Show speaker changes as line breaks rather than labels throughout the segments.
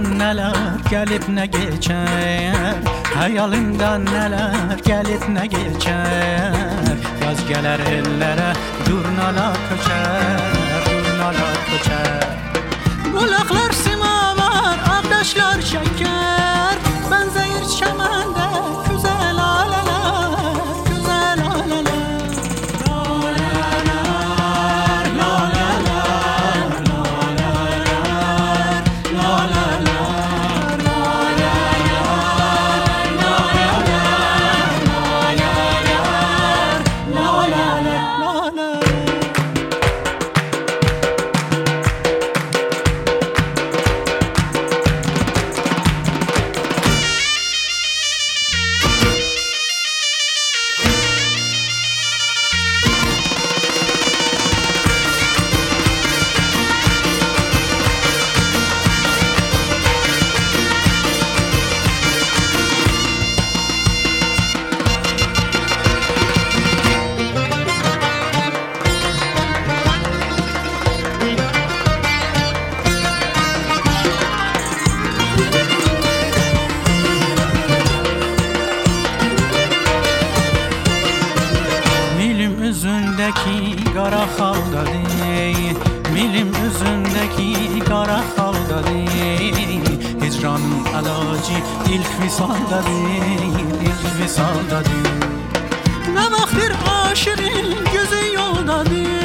Hayalimden neler gelip ne geçer? Hayalimden neler gelip ne geçer? Yaz gelir ellere durnalar köçer Durnalar köçer. Kulaklar simavar, ağdaşlar şeker değil Milim üzündeki kara halda değil Hicranın alacı ilk visalda değil İlk visalda değil. Ne vaxtdır aşığın gözü yolda değil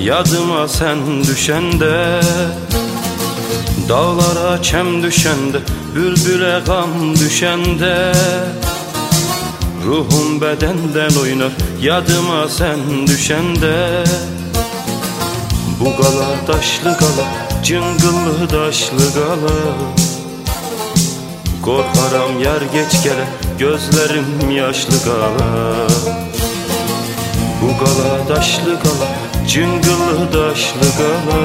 Yadıma sen düşende Dağlara kem düşende Bülbüle gam düşende Ruhum bedenden oynar Yadıma sen düşende Bu gala taşlı gala Cıngıllı taşlı gala. Korkaram yer geç gele Gözlerim yaşlı gala gala daşlı gala Cıngıllı daşlı gala.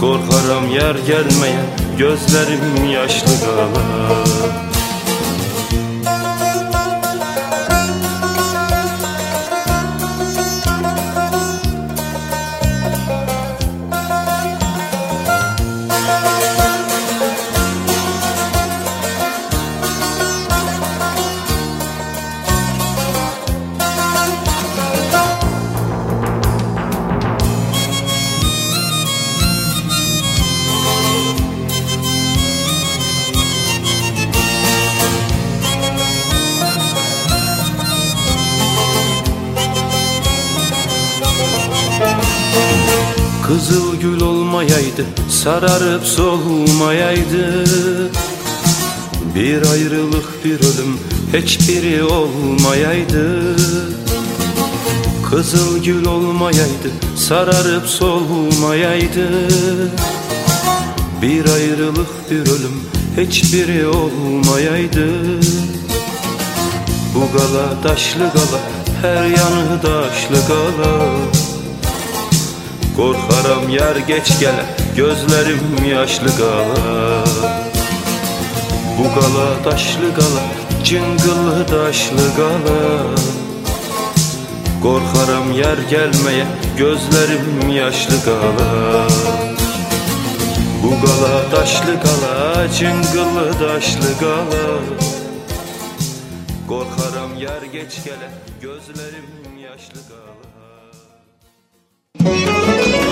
Korkaram yer gelmeye Gözlerim yaşlı gala Sararıp solmayaydı Bir ayrılık bir ölüm Hiçbiri olmayaydı. Kızıl gül olmayaydı Sararıp solmayaydı Bir ayrılık bir ölüm Hiçbiri olmayaydı. Bu gala taşlı gala Her yanı taşlı gala. Korkaram yer geç gele Gözlerim yaşlı gala Bu gala taşlı gala Cıngıllı taşlı gala. Korkaram yer gelmeye Gözlerim yaşlı gala. Bu gala taşlı gala Cıngıllı taşlı gala. Korkaram yer geç gele Gözlerim yaşlı gala.
Bugün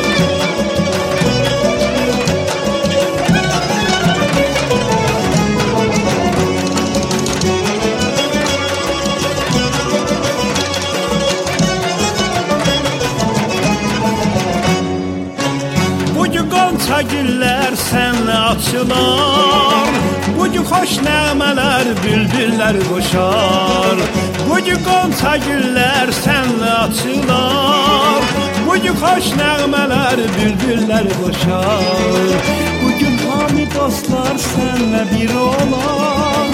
güller senle açılar. Bugün hoş nemeler bülbüller koşar Bugün gonca güller senle açılar. Bugün hoş nemeler bülbüller koşar Bugün hami dostlar senle bir olan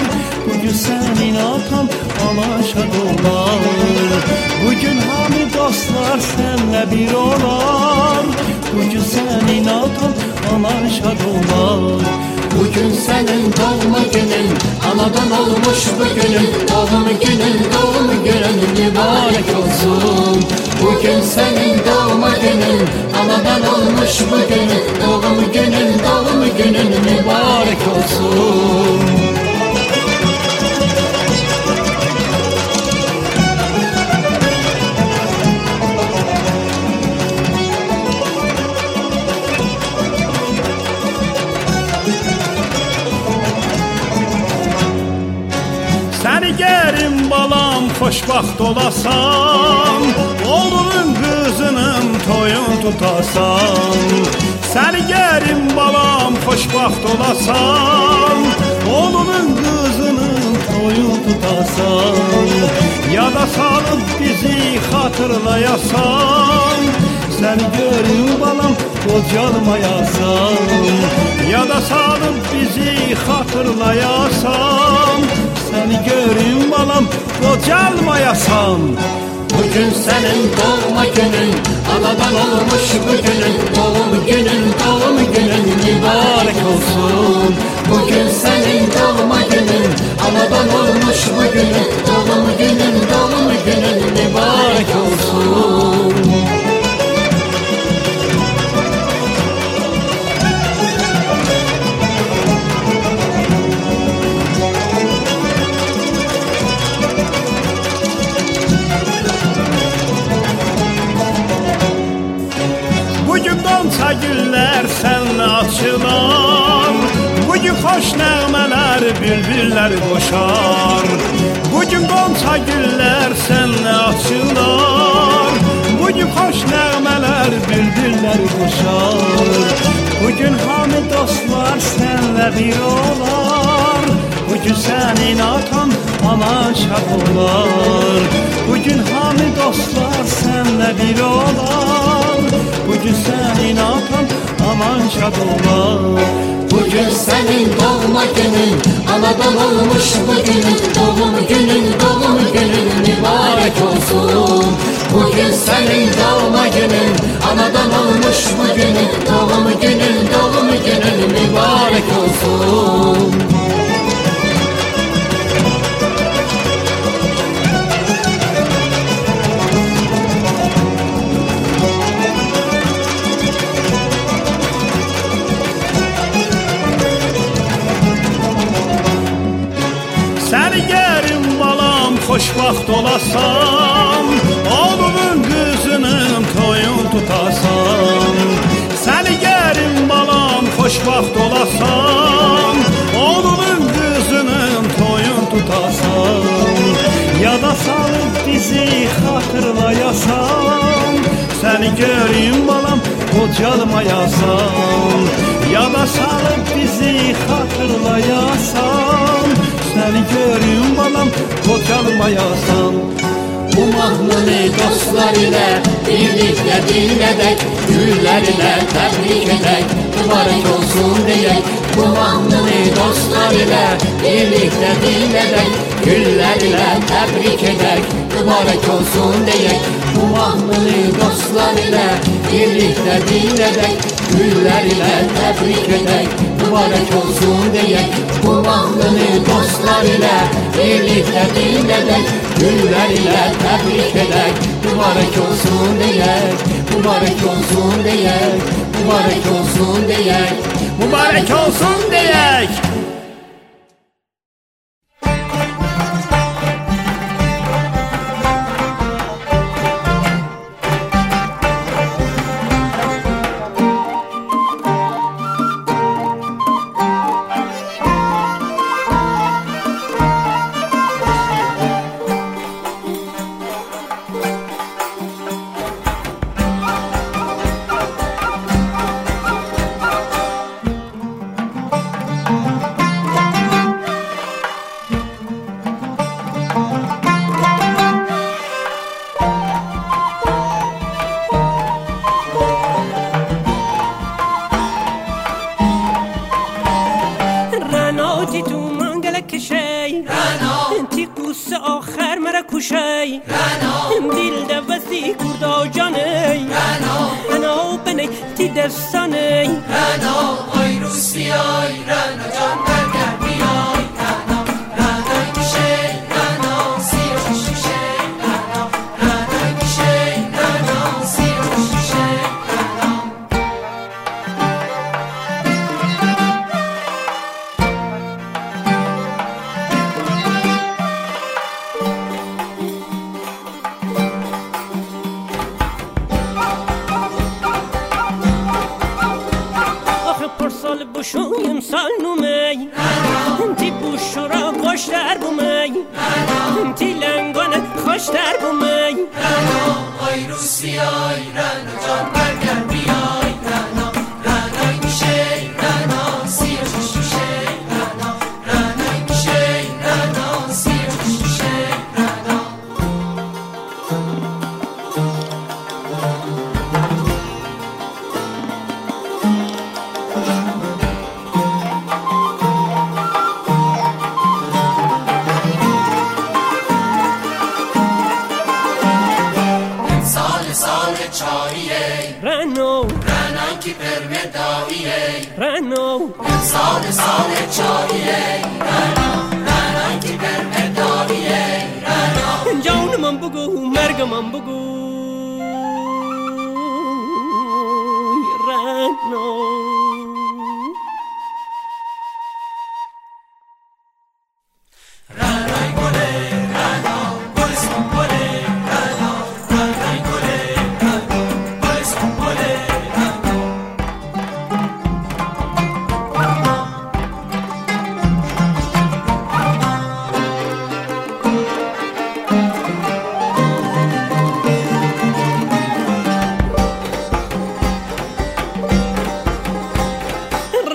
Bugün senin atam alaşa dolar. Bugün hami dostlar senle bir olan Bugün senin atam alaşa dolar
Bugün senin doğma günün Anadan olmuş bugünün. Doğum günün doğum günün mübarek olsun. Bugün senin doğma günün Anadan olmuş bugünün. Doğum günün doğum günün mübarek olsun
xoşbaxt olasan Oğlunun qızının toyun tutasan Səni gərim balam xoşbaxt olasan Oğlunun qızının toyun tutasan Yada salıb bizi xatırlayasan Səni görüm balam qocalmayasan Yada salıb bizi xatırlayasan Səni görüm balam qocalmayasan
Bugün senin doğma günün Anadan olmuş bugünün
olar Bugün
senin doğma günün Anadan olmuş bugünün. Doğum günün doğum günün mübarek olsun. Bugün senin doğma günün Anadan olmuş bugünün. Doğum günün doğum günün mübarek olsun
xoşbaxt olasan Oğlunun qızının toyun tutasan Səni gərim balam xoşbaxt olasan Oğlunun qızının toyun tutasan Yada salıb bizi xatırlayasan
səni görüm balam Qocalmayasan Yada salıb bizi xatırlayasan seni görüm balam Kocalmayasan
Bu mahnını dostlar ilə Birlikdə dinlədək Güllər ilə təbrik edək Mübarək olsun deyək Bu mahnını dostlar ilə Birlikdə dinlədək Güllər ilə təbrik edək Mübarək olsun deyək Bu mahnını dostlar ilə Birlikdə dinlədək Güllər ilə təbrik edək Mübarek olsun diyek Bu mahnını dostlar ile birlikte dinledek Güller ile tebrik edek Mübarek olsun diyek Mübarek olsun diyek Mübarek olsun diyek
Mübarək olsun deyək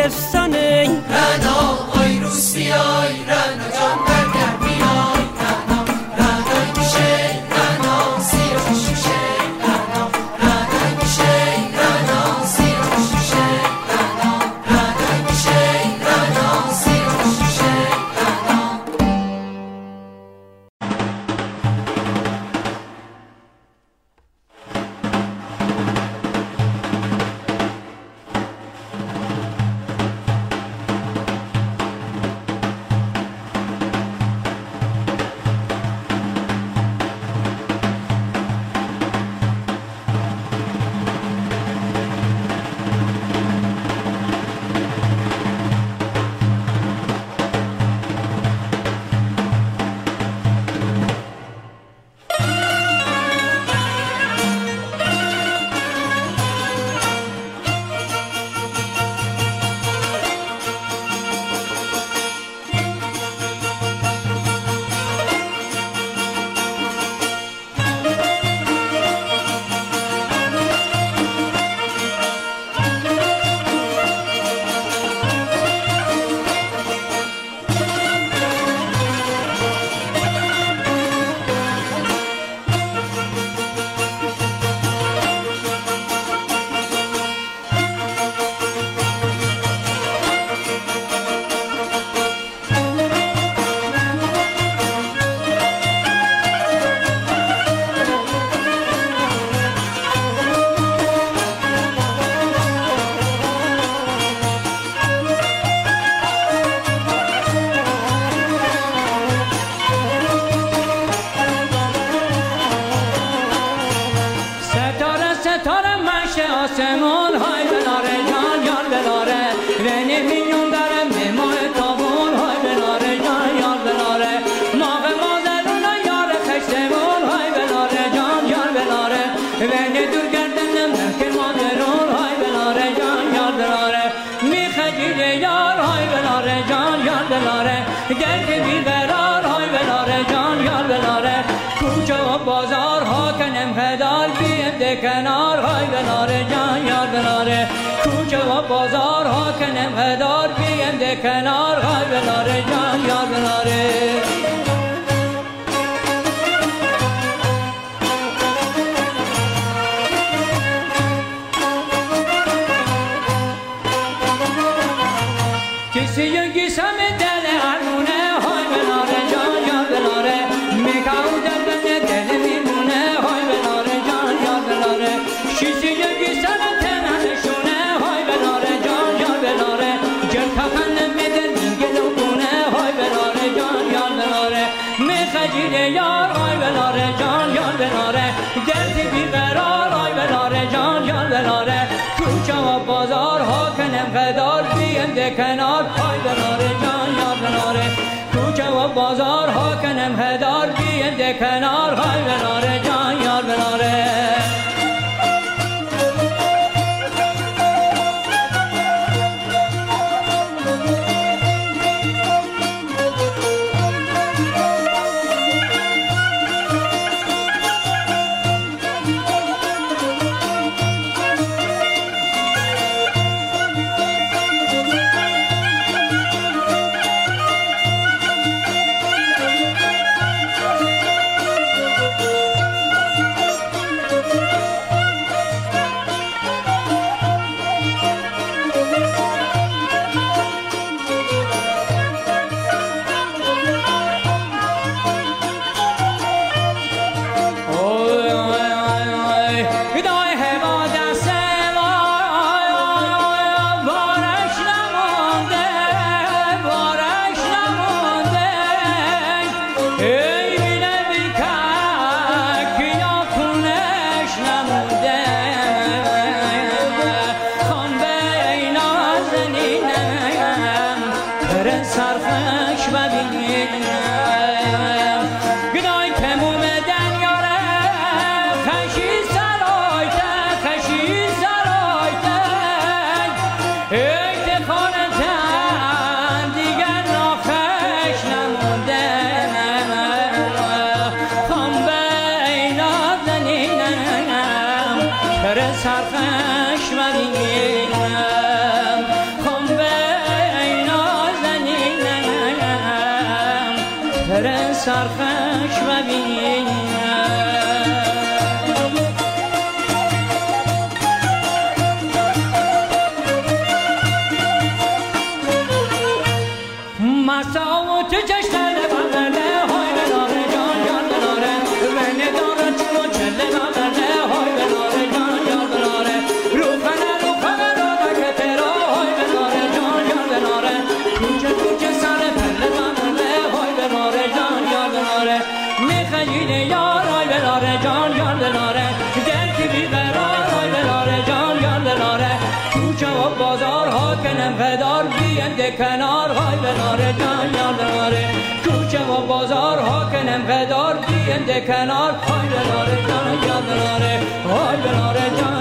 تی دستانی
Açıllı کنار پای دلاره جان یار دلاره کوچه و بازار ها کنم هدار بیند کنار های دلاره sarga کنار های بناره جان جان بناره های بناره جان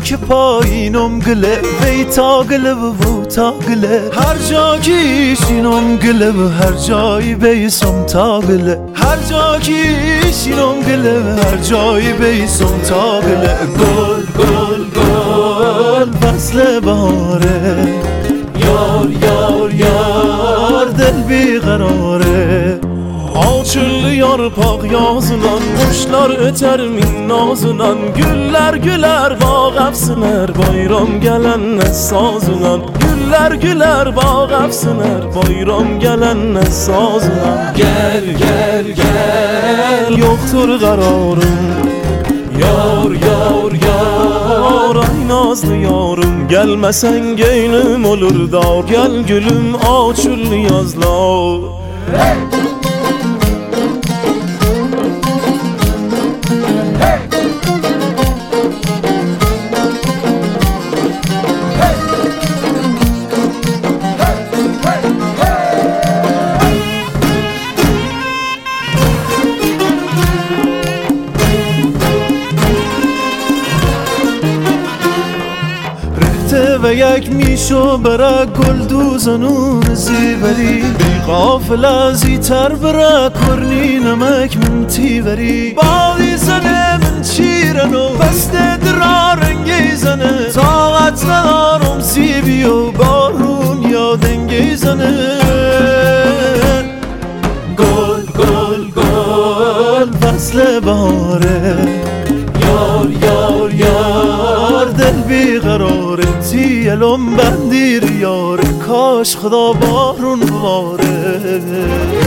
که پایینم گله وی تا گله و وو تا گله. هر جا که ایشینم گله و هر جایی بیسم تا گله. هر جا که ایشینم گله و هر جایی بیسم تا گله. گل گل گل فصل باره. یار یار یار.
torpaq yozunan Quşlar ötər minnozunan Güllər gülər bağ əfsinər Bayram gələnə sazunan Güllər gülər bağ əfsinər Bayram gələnə sazunan Gəl, gəl, gəl Yoxdur qərarım Yar, yar, yar Ay nazlı yarım. Gəlməsən geynim olur dar. Gəl gülüm açül yazlar. Hey! میشو برا گل زیبری بی قافل زیتر برا کرنی نمک من تیوری. بادی زنه من چیرن و بسته درا رنگی زنه طاقت ندارم زیبی و بارون یا دنگی زنه گل گل گل فصل بهاره. Selom bendir yar kaş Kaşkıda barun var.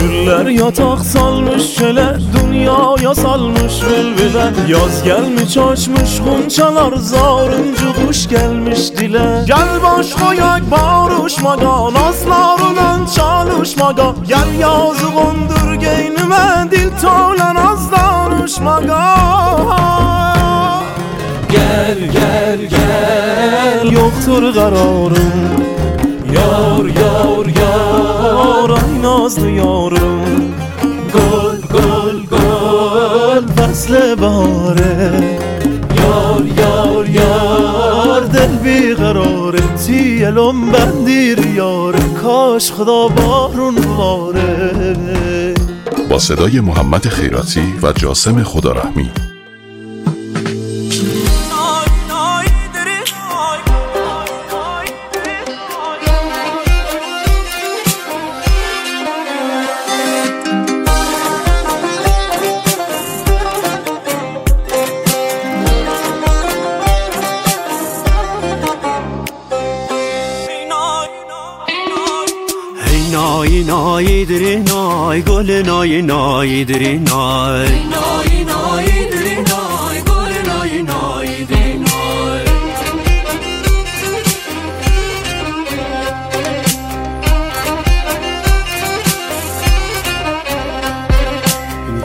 Güller yatak salmış çöle Dünyaya salmış velvele Yaz gelmiş açmış kumçalar Zarıncu kuş gelmiş dile. Gel baş koyak barışmaga Nazlarından çalışmaga Gel yazı kondur geynime Dil tolan az danışmaga Gel gel gel Yoktur kararım Yar yar yar Ay nazlı yarım Gol gol gol Fasl bahare Yar yar yar دل بیقراره تیلم بندیر یار کاش خدا بارون باره
با صدای محمد خیراتی و جاسم خدارحمی
نای دری نای نای نای دری نای گل نای نای دری نای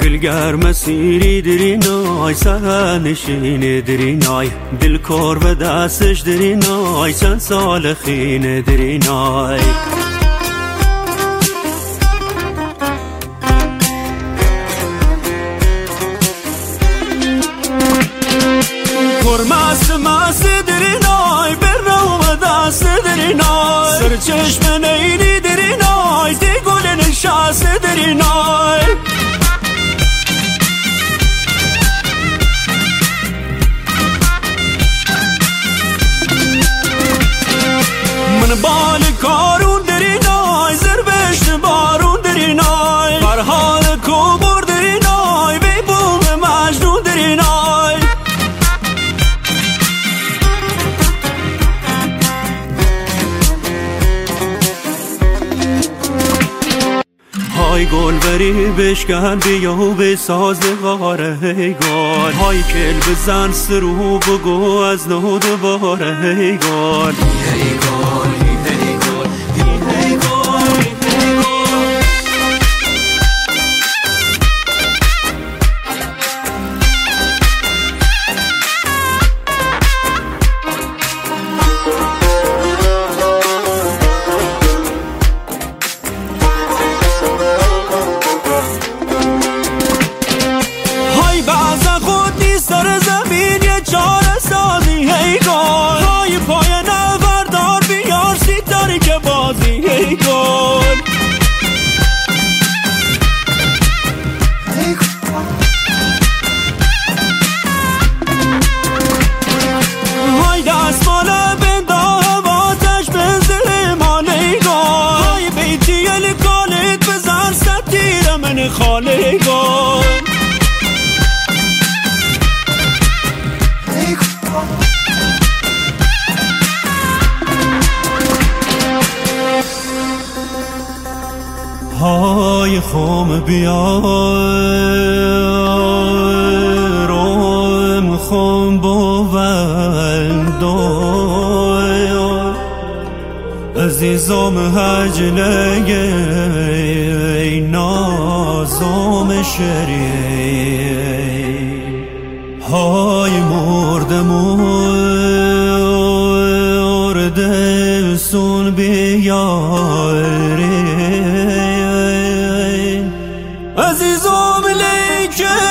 گل گرم سیری دری نای سر نشین دری نای دل کار و دستش دری نای چند سال خین دری نای بری بشکن بیا و به ساز غاره هی گل های کل بزن سرو بگو از نو دوباره هی گل
عزیزم لیکرش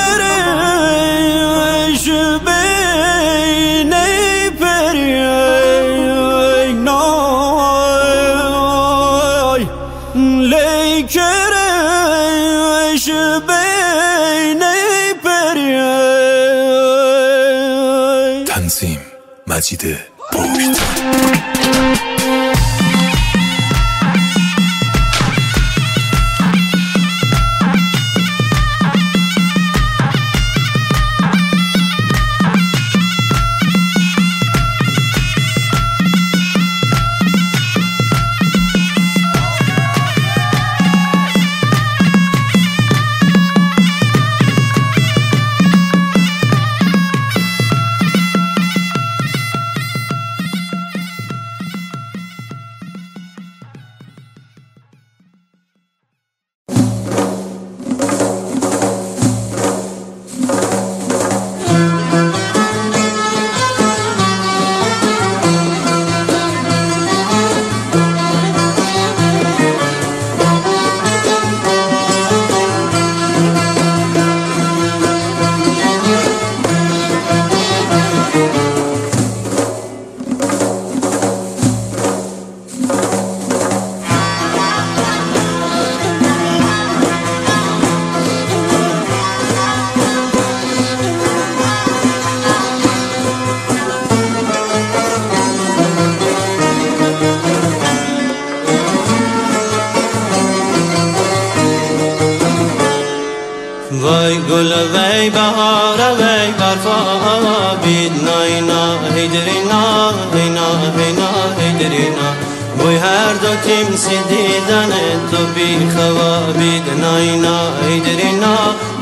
دیدن تو بی خوا بید ناینا هیدرینا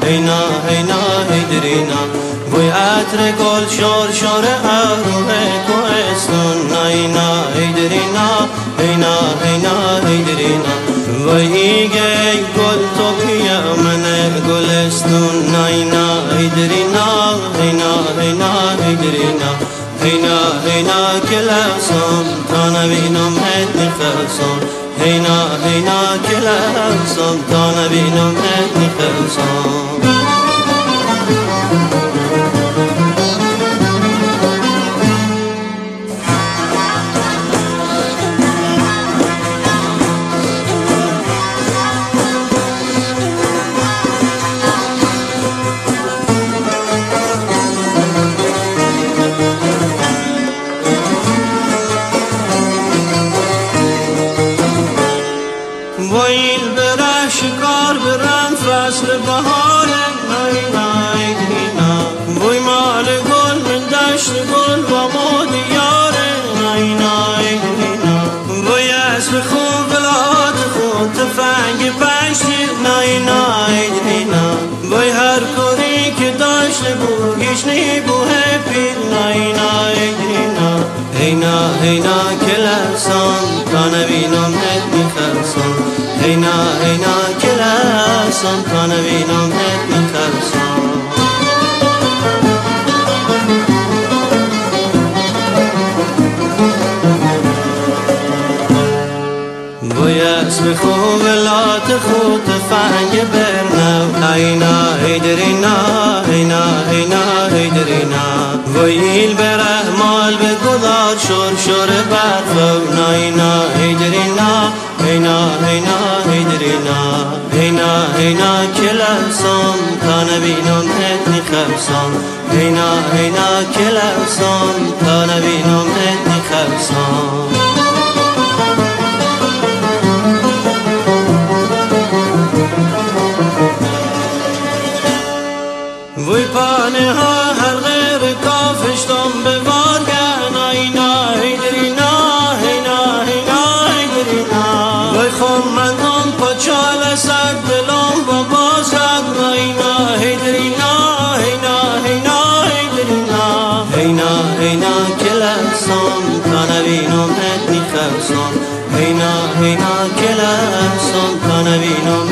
هینا هینا هیدرینا وای عطر گل شور شور اروه کوهستون ناینا هیدرینا هینا هینا هیدرینا وای گی گل تو بیا من گلستون ناینا هیدرینا هینا هینا هیدرینا هینا هینا کلاسون تا نبینم هد هینا هینا کلاسون تا نبینم هد هینا هینا کلسان تا نبینم هد میخرسان هینا هینا کلسان تا نبینم هد میخرسان وی اسم خوب لات خود فنگ برنو اینا هیدرینا اینا اینا هیدرینا ویل بره مال به گدار شور شور برفو ناینا هیدرینا اینا اینا هیدرینا اینا اینا کلسان تا نبینم هدنی خرسان اینا اینا کلسان تا نبینم هدنی خرسان نه هر غیر کافش دم به وارگن اینا هیدرینا هینا هینا هیدرینا وی خون من دم پچال سر دلم و بازد اینا هیدرینا هینا هینا هیدرینا هینا هینا کلسان تانوینم ات میخرسان. هینا هینا کلسان تانوینم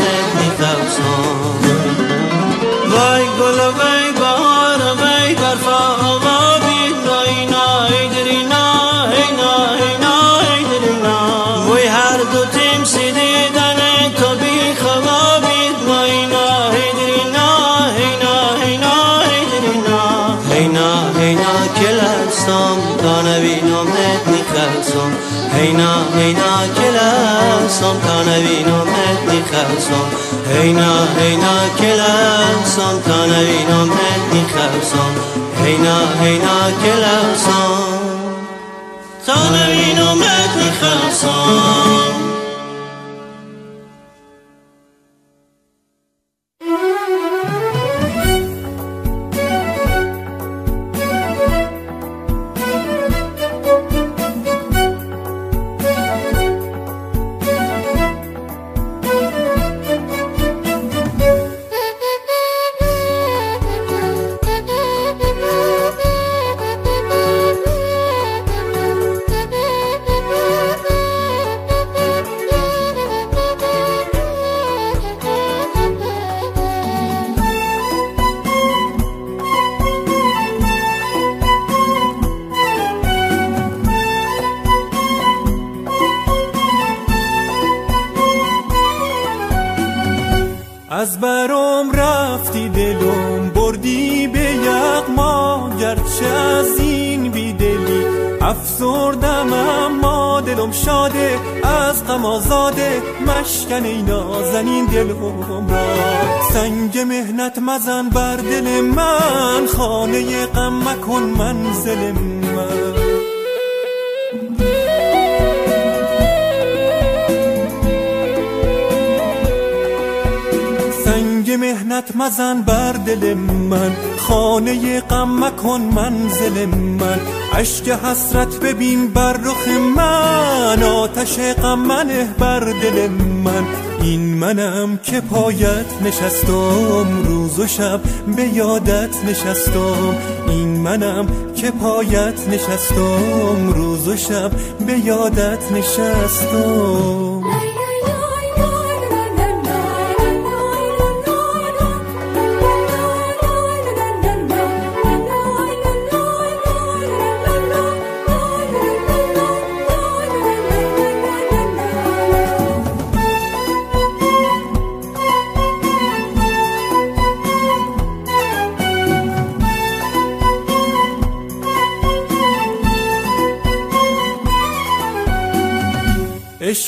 هینا هینا کلرسان تا نبینم مهدی خوصان هینا هینا کلرسان تا نبینم مهدی خوصان
افسردم اما دلم شاده از غم آزاده. مشکن ای نازنین دلم را. سنگ مهنت مزن بر دل من خانه غم مکن منزل من. مهنت مزن بر دل من خانه غم مکن منزل من. اشک حسرت ببین بر رخ من آتش غم منه بر دل من. این منم که پایت نشستم روز و شب به یادت نشستم. این منم که پایت نشستم روز و شب به یادت نشستم.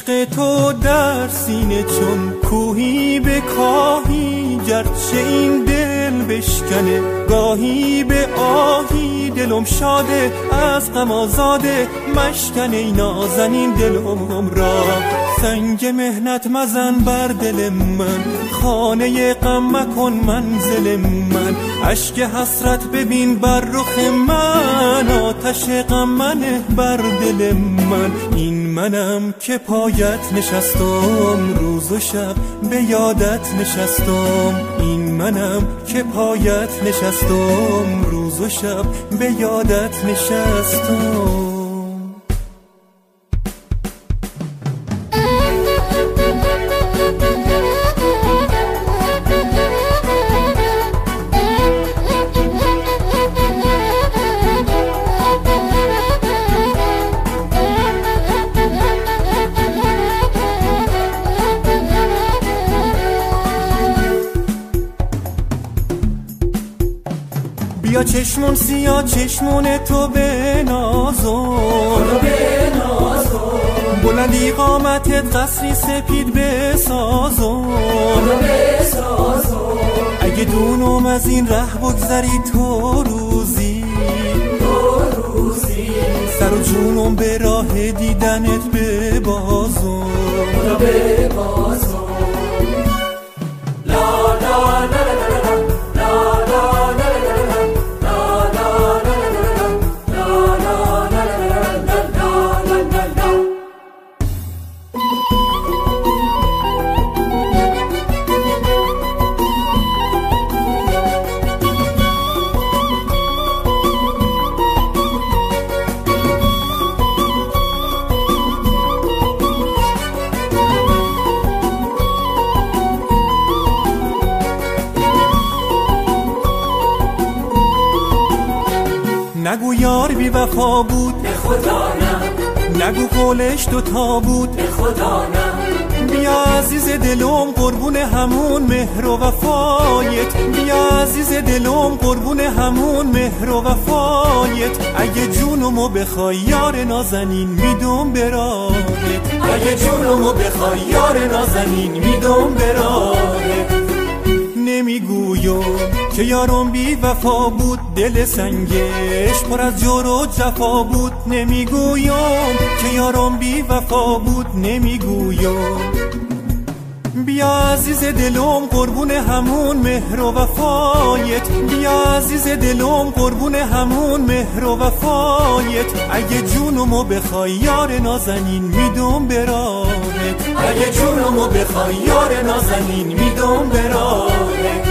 عشق تو در سینه چون کوهی به کاهی گرچه این دل بشکنه گاهی به آهی دلم شاده از غم آزاده مشکن ای نازنین دلم را. سنگ مهنت مزن بر دل من خانه غم مکن منزل من. اشک حسرت ببین بر رخ من آتش غم منه بر دل من. این منم که پایت نشستم روز و شب به یادت نشستم. این منم که پایت نشستم روز و شب به یادت نشستم. چشمون تو به نازون. بلندی قامتت قصری سپید به سازون اگه دونم از این ره بگذری تو روزی. سر و جونم به راه دیدنت به بازون
نگو یار بی وفا بود.
به خدا نه.
نگو قولش دوتا بود.
به خدا نه.
بیا عزیز دلم قربون همون مهر و وفایت. بیا عزیز دلم قربون همون مهر و وفایت. اگه جونمو بخوای یار نازنین میدم برایت اگه جونمو بخوای یار نازنین میدم برایت نمی‌گویم که یارم بی وفا بود دل سنگش پر از جور و جفا بود. نمی‌گویم که یارم بی وفا بود نمی‌گویم. بیا عزیز دلم قربون همون مهر و وفایت. بیا عزیز دلم قربون همون مهر و وفایت. اگه جونمو بخوای یار نازنین میدم برایت اگه جونمو بخوای یار نازنین میدم برایت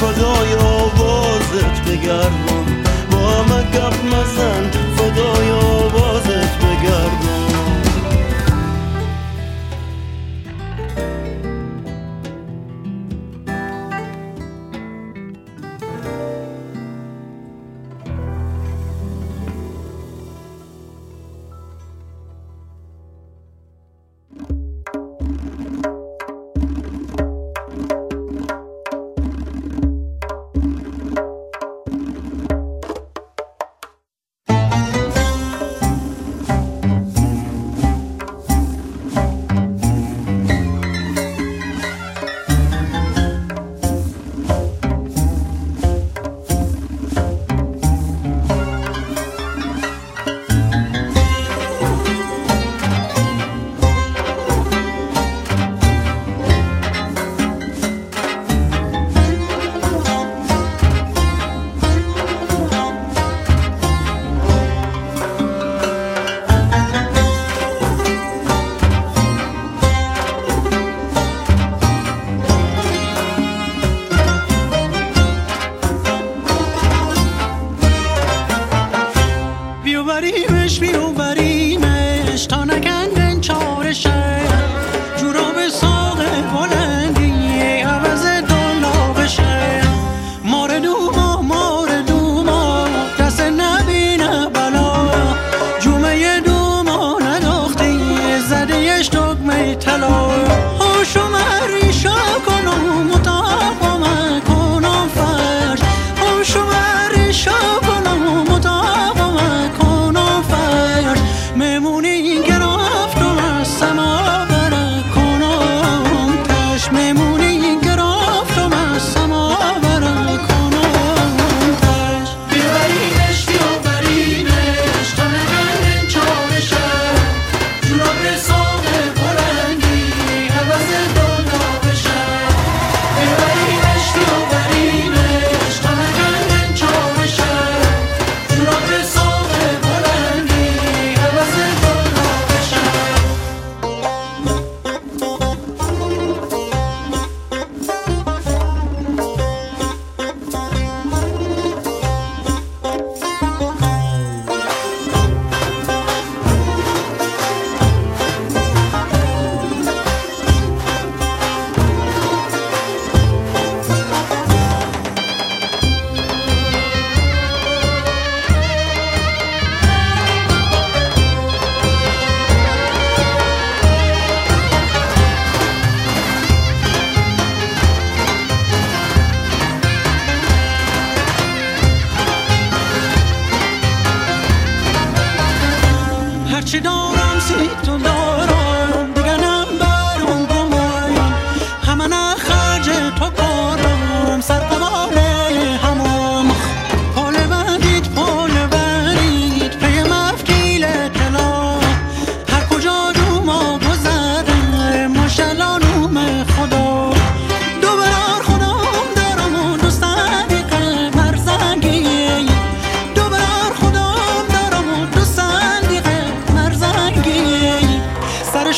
فدای آوازت بگردم با همه گپ مزن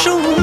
shoes.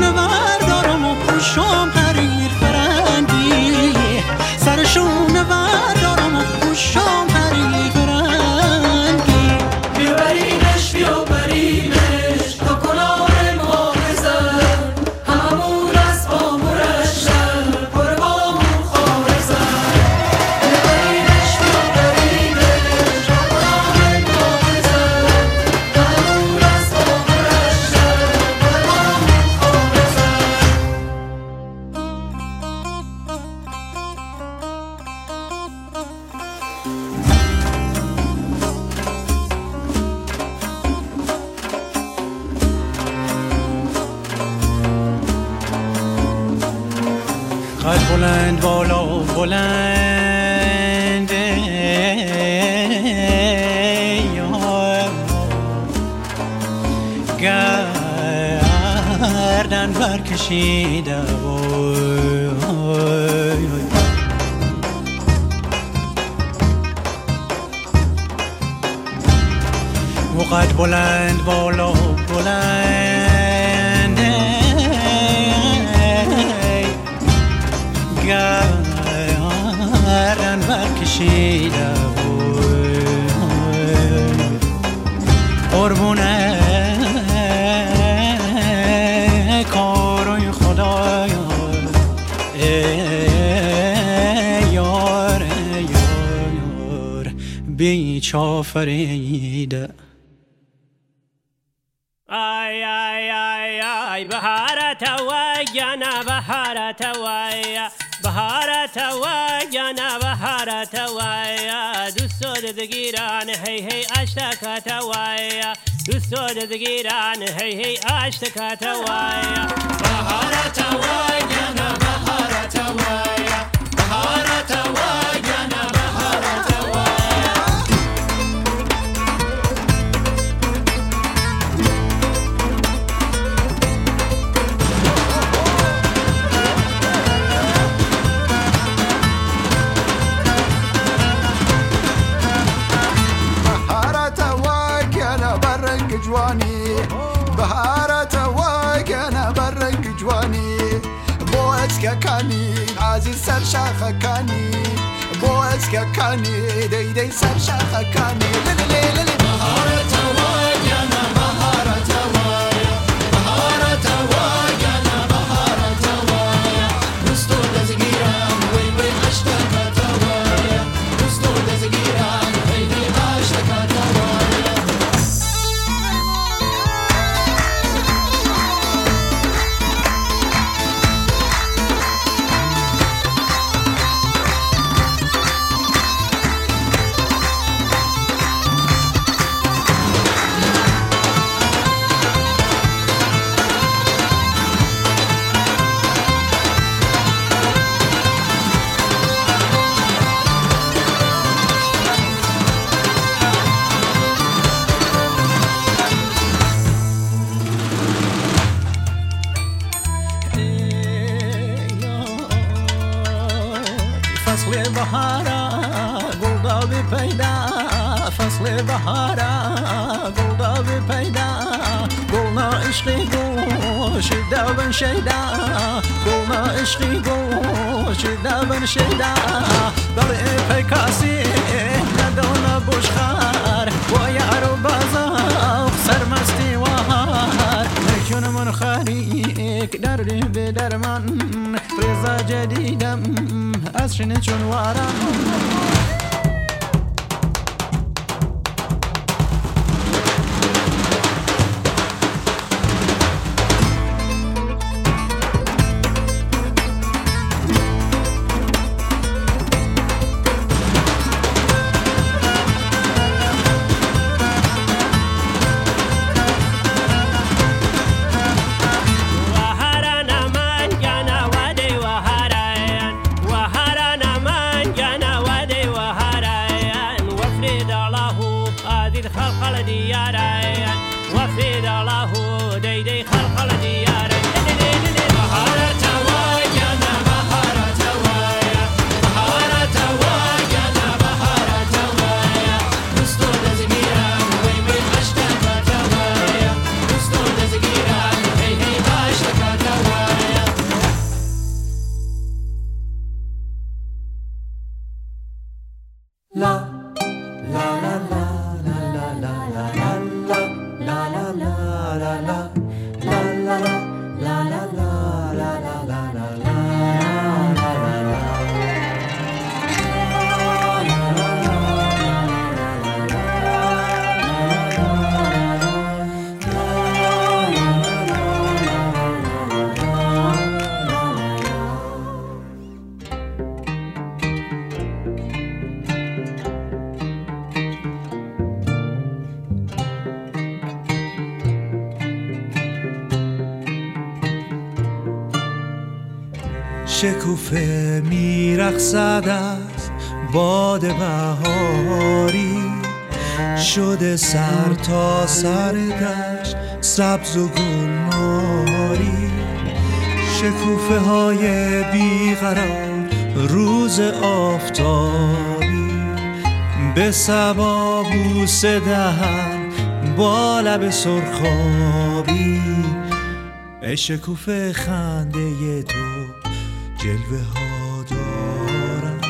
بهارتوايا بهارتوايا أنا بهارتوايا دوستو دزگیران هی هی اشتکتوايا دوستو دزگیران هی هی
اشتکتوايا بهارتوايا أنا بهارتوايا بهارتوايا أنا بهارتوايا ga kani aziz sar shakha kani boaz ga
kani dey dey sar shakha kani le le le a le عشقی گوش دبن شیدا. گوما عشقی گوش دبن شیدا. بر پیکاسی ندونا بوشخار و یارو بازار سرمستی وهار نکن من خریک در به در من رضا جدیدم از شن چون وارم
شکوفه میرقصد از باد بهاری. شده سر تا سر دشت سبز و گلناری. شکوفه های بیقرار روز آفتابی. به سبا بوسه دهن با لب سرخابی. ای شکوفه خنده تو جلوه ها دارد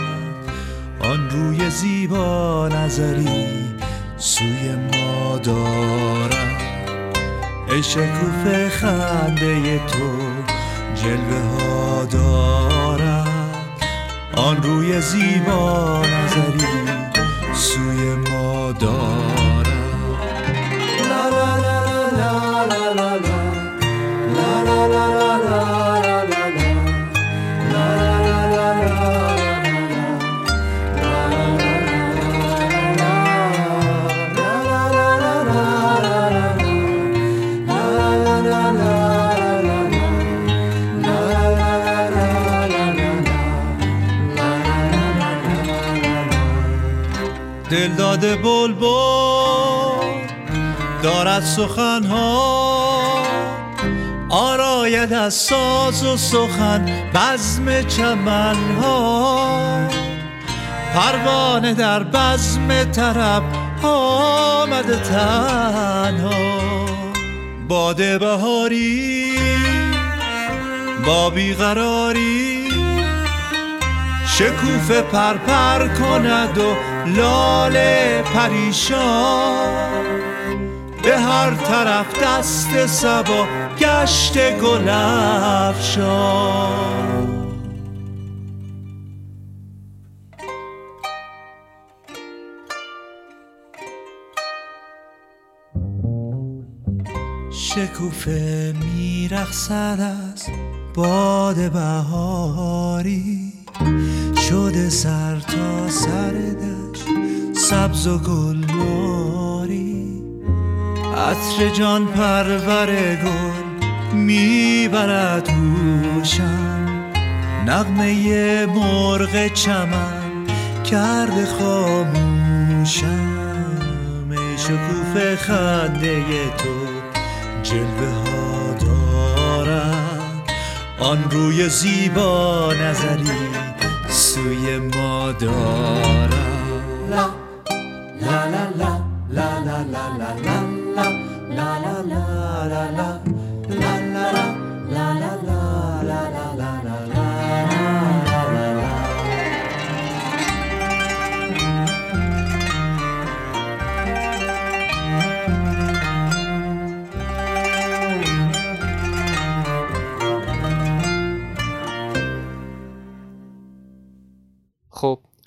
آن روی زیبا نظری سوی ما دارد ای شکوفه خنده تو جلوه ها دارد آن روی زیبا نظری سوی ما دارد داده بلبل دارد سخنها. آراید از ساز و سخن بزم چمنها. پروانه در بزم طرب آمده تنها. باد بهاری با بیقراری شکوفه پرپر کند و لاله پریشان به هر طرف دست سبا گشت گل شکوفه میرقصد از باد بهاری. شده سر تا سر دشت سبز و گلناری عطر جان پرور گل می‌برد هوشم. نغمه مرغ چمن کرده خاموشم. ای شکوفه خنده تو جلوه ها دارد. آن روی زیبا نظری سوی ما
لا لا لا لا لا لا لا لا لا لا لا لا لا لا لا لا لا لا لا